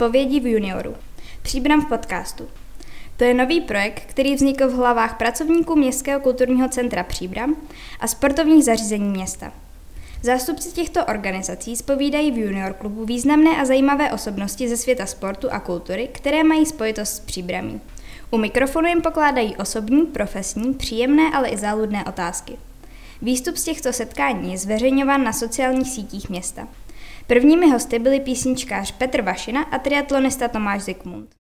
Spovědí v junioru. Příbram v podcastu. To je nový projekt, který vznikl v hlavách pracovníků Městského kulturního centra Příbram a sportovních zařízení města. Zástupci těchto organizací spovídají v junior klubu významné a zajímavé osobnosti ze světa sportu a kultury, které mají spojitost s příbramí. U mikrofonu jim pokládají osobní, profesní, příjemné, ale i záludné otázky. Výstup z těchto setkání je zveřejňován na sociálních sítích města. Prvními hosty byli písničkář Petr Vašina a triatlonista Tomáš Zikmund.